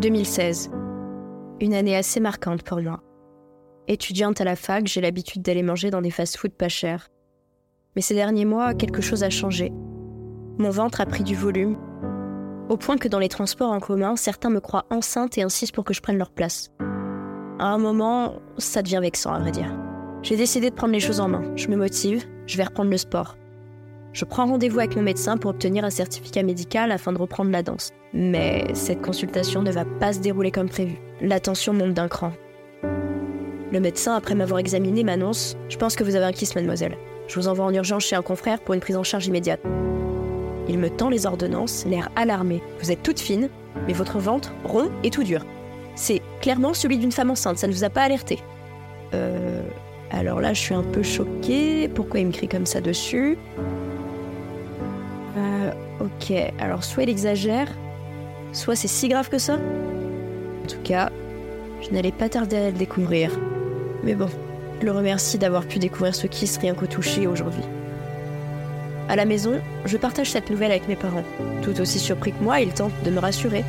2016. Une année assez marquante pour moi. Étudiante à la fac, j'ai l'habitude d'aller manger dans des fast-foods pas chers. Mais ces derniers mois, quelque chose a changé. Mon ventre a pris du volume, au point que dans les transports en commun, certains me croient enceinte et insistent pour que je prenne leur place. À un moment, ça devient vexant, à vrai dire. J'ai décidé de prendre les choses en main. Je me motive, je vais reprendre le sport. Je prends rendez-vous avec mon médecin pour obtenir un certificat médical afin de reprendre la danse. Mais cette consultation ne va pas se dérouler comme prévu. La tension monte d'un cran. Le médecin, après m'avoir examiné, m'annonce Je pense que vous avez un kyste, mademoiselle. Je vous envoie en urgence chez un confrère pour une prise en charge immédiate. Il me tend les ordonnances, l'air alarmé. Vous êtes toute fine, mais votre ventre rond et tout dur. C'est clairement celui d'une femme enceinte, ça ne vous a pas alerté. Euh. Alors là, je suis un peu choquée. Pourquoi il me crie comme ça dessus? Ok, alors soit il exagère, soit c'est si grave que ça. En tout cas, je n'allais pas tarder à le découvrir. Mais bon, je le remercie d'avoir pu découvrir ce kiss rien qu'au toucher aujourd'hui. À la maison, je partage cette nouvelle avec mes parents. Tout aussi surpris que moi, ils tentent de me rassurer.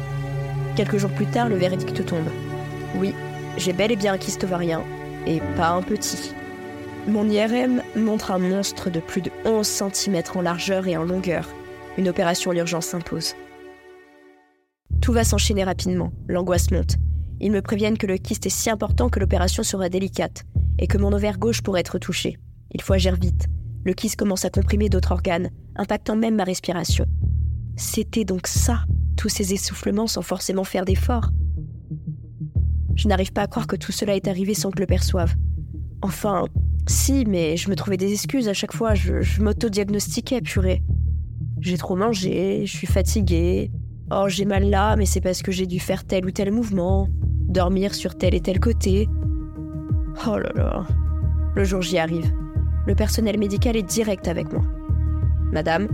Quelques jours plus tard, le verdict tombe. Oui, j'ai bel et bien un kyste ovarien, et pas un petit. Mon IRM montre un monstre de plus de 11 cm en largeur et en longueur. Une opération d'urgence s'impose. Tout va s'enchaîner rapidement, l'angoisse monte. Ils me préviennent que le kyste est si important que l'opération sera délicate et que mon ovaire gauche pourrait être touché. Il faut agir vite. Le kyste commence à comprimer d'autres organes, impactant même ma respiration. C'était donc ça, tous ces essoufflements sans forcément faire d'efforts. Je n'arrive pas à croire que tout cela est arrivé sans que je le perçoive. Enfin, si, mais je me trouvais des excuses à chaque fois, je, je m'auto-diagnostiquais, purée. J'ai trop mangé, je suis fatiguée. Oh, j'ai mal là, mais c'est parce que j'ai dû faire tel ou tel mouvement, dormir sur tel et tel côté. Oh là là. Le jour j'y arrive. Le personnel médical est direct avec moi. Madame,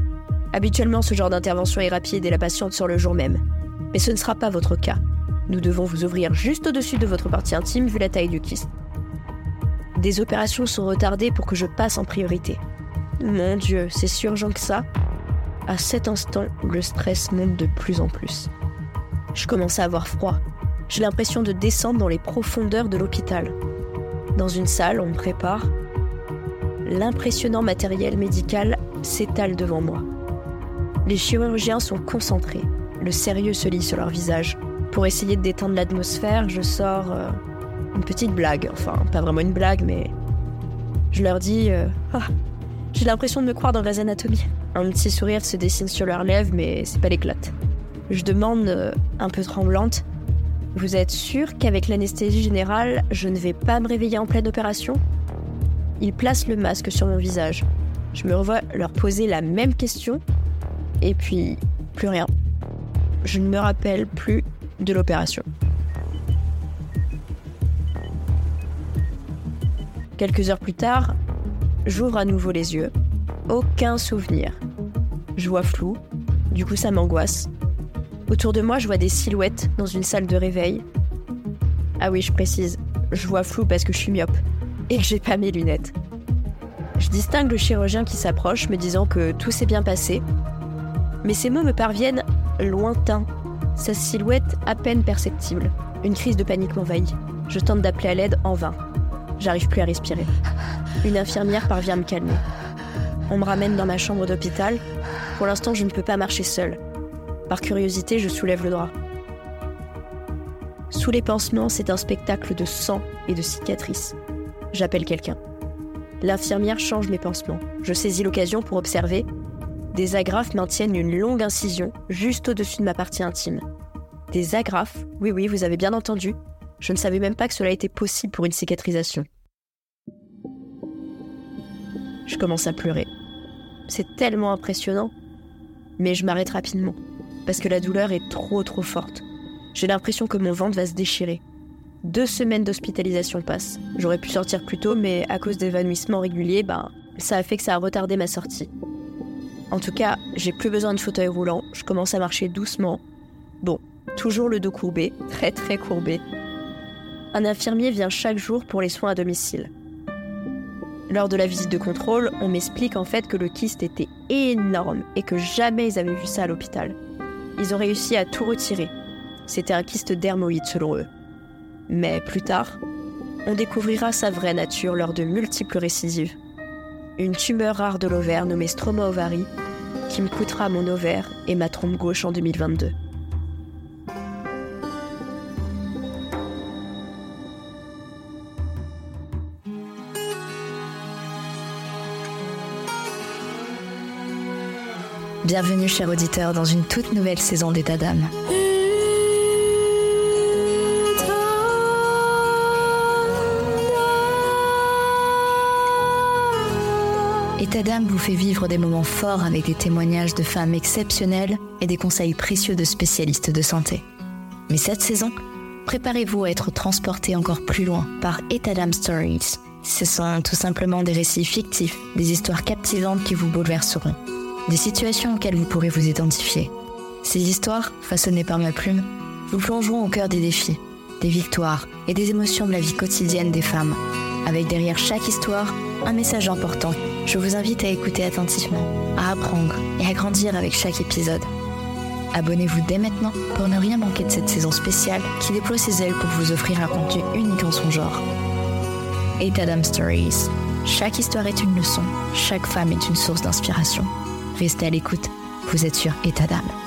habituellement ce genre d'intervention est rapide et la patiente sort le jour même. Mais ce ne sera pas votre cas. Nous devons vous ouvrir juste au-dessus de votre partie intime vu la taille du kyste. Des opérations sont retardées pour que je passe en priorité. Mon Dieu, c'est si urgent que ça À cet instant, le stress monte de plus en plus. Je commence à avoir froid. J'ai l'impression de descendre dans les profondeurs de l'hôpital. Dans une salle, on me prépare. L'impressionnant matériel médical s'étale devant moi. Les chirurgiens sont concentrés. Le sérieux se lit sur leur visage. Pour essayer de détendre l'atmosphère, je sors euh, une petite blague. Enfin, pas vraiment une blague, mais je leur dis euh, Ah, j'ai l'impression de me croire dans Grey's Anatomy. Un petit sourire se dessine sur leurs lèvres, mais c'est pas l'éclate. Je demande, euh, un peu tremblante, Vous êtes sûr qu'avec l'anesthésie générale, je ne vais pas me réveiller en pleine opération? Ils placent le masque sur mon visage. Je me revois leur poser la même question, et puis plus rien. Je ne me rappelle plus de l'opération. Quelques heures plus tard, j'ouvre à nouveau les yeux. Aucun souvenir. Je vois flou, du coup ça m'angoisse. Autour de moi, je vois des silhouettes dans une salle de réveil. Ah oui, je précise, je vois flou parce que je suis myope et que j'ai pas mes lunettes. Je distingue le chirurgien qui s'approche, me disant que tout s'est bien passé. Mais ces mots me parviennent lointains, sa silhouette à peine perceptible. Une crise de panique m'envahit. Je tente d'appeler à l'aide en vain. J'arrive plus à respirer. Une infirmière parvient à me calmer. On me ramène dans ma chambre d'hôpital. Pour l'instant, je ne peux pas marcher seule. Par curiosité, je soulève le drap. Sous les pansements, c'est un spectacle de sang et de cicatrices. J'appelle quelqu'un. L'infirmière change mes pansements. Je saisis l'occasion pour observer. Des agrafes maintiennent une longue incision juste au-dessus de ma partie intime. Des agrafes? Oui, oui, vous avez bien entendu. Je ne savais même pas que cela était possible pour une cicatrisation. Je commence à pleurer. C'est tellement impressionnant. Mais je m'arrête rapidement, parce que la douleur est trop trop forte. J'ai l'impression que mon ventre va se déchirer. Deux semaines d'hospitalisation passent. J'aurais pu sortir plus tôt, mais à cause d'évanouissements réguliers, ben, ça a fait que ça a retardé ma sortie. En tout cas, j'ai plus besoin de fauteuil roulant, je commence à marcher doucement. Bon, toujours le dos courbé, très très courbé. Un infirmier vient chaque jour pour les soins à domicile. Lors de la visite de contrôle, on m'explique en fait que le kyste était énorme et que jamais ils avaient vu ça à l'hôpital. Ils ont réussi à tout retirer. c'était un kyste dermoïde selon eux. Mais plus tard, on découvrira sa vraie nature lors de multiples récidives. Une tumeur rare de l'ovaire nommée stroma ovari qui me coûtera mon ovaire et ma trompe gauche en 2022. Bienvenue, chers auditeurs, dans une toute nouvelle saison d'État d'âme. État d'âme vous fait vivre des moments forts avec des témoignages de femmes exceptionnelles et des conseils précieux de spécialistes de santé. Mais cette saison, préparez-vous à être transporté encore plus loin par État d'âme Stories. Ce sont tout simplement des récits fictifs, des histoires captivantes qui vous bouleverseront des situations auxquelles vous pourrez vous identifier. Ces histoires, façonnées par ma plume, vous plongeront au cœur des défis, des victoires et des émotions de la vie quotidienne des femmes, avec derrière chaque histoire un message important. Je vous invite à écouter attentivement, à apprendre et à grandir avec chaque épisode. Abonnez-vous dès maintenant pour ne rien manquer de cette saison spéciale qui déploie ses ailes pour vous offrir un contenu unique en son genre. Etadam Stories. Chaque histoire est une leçon, chaque femme est une source d'inspiration. Restez à l'écoute, vous êtes sur État d'âme.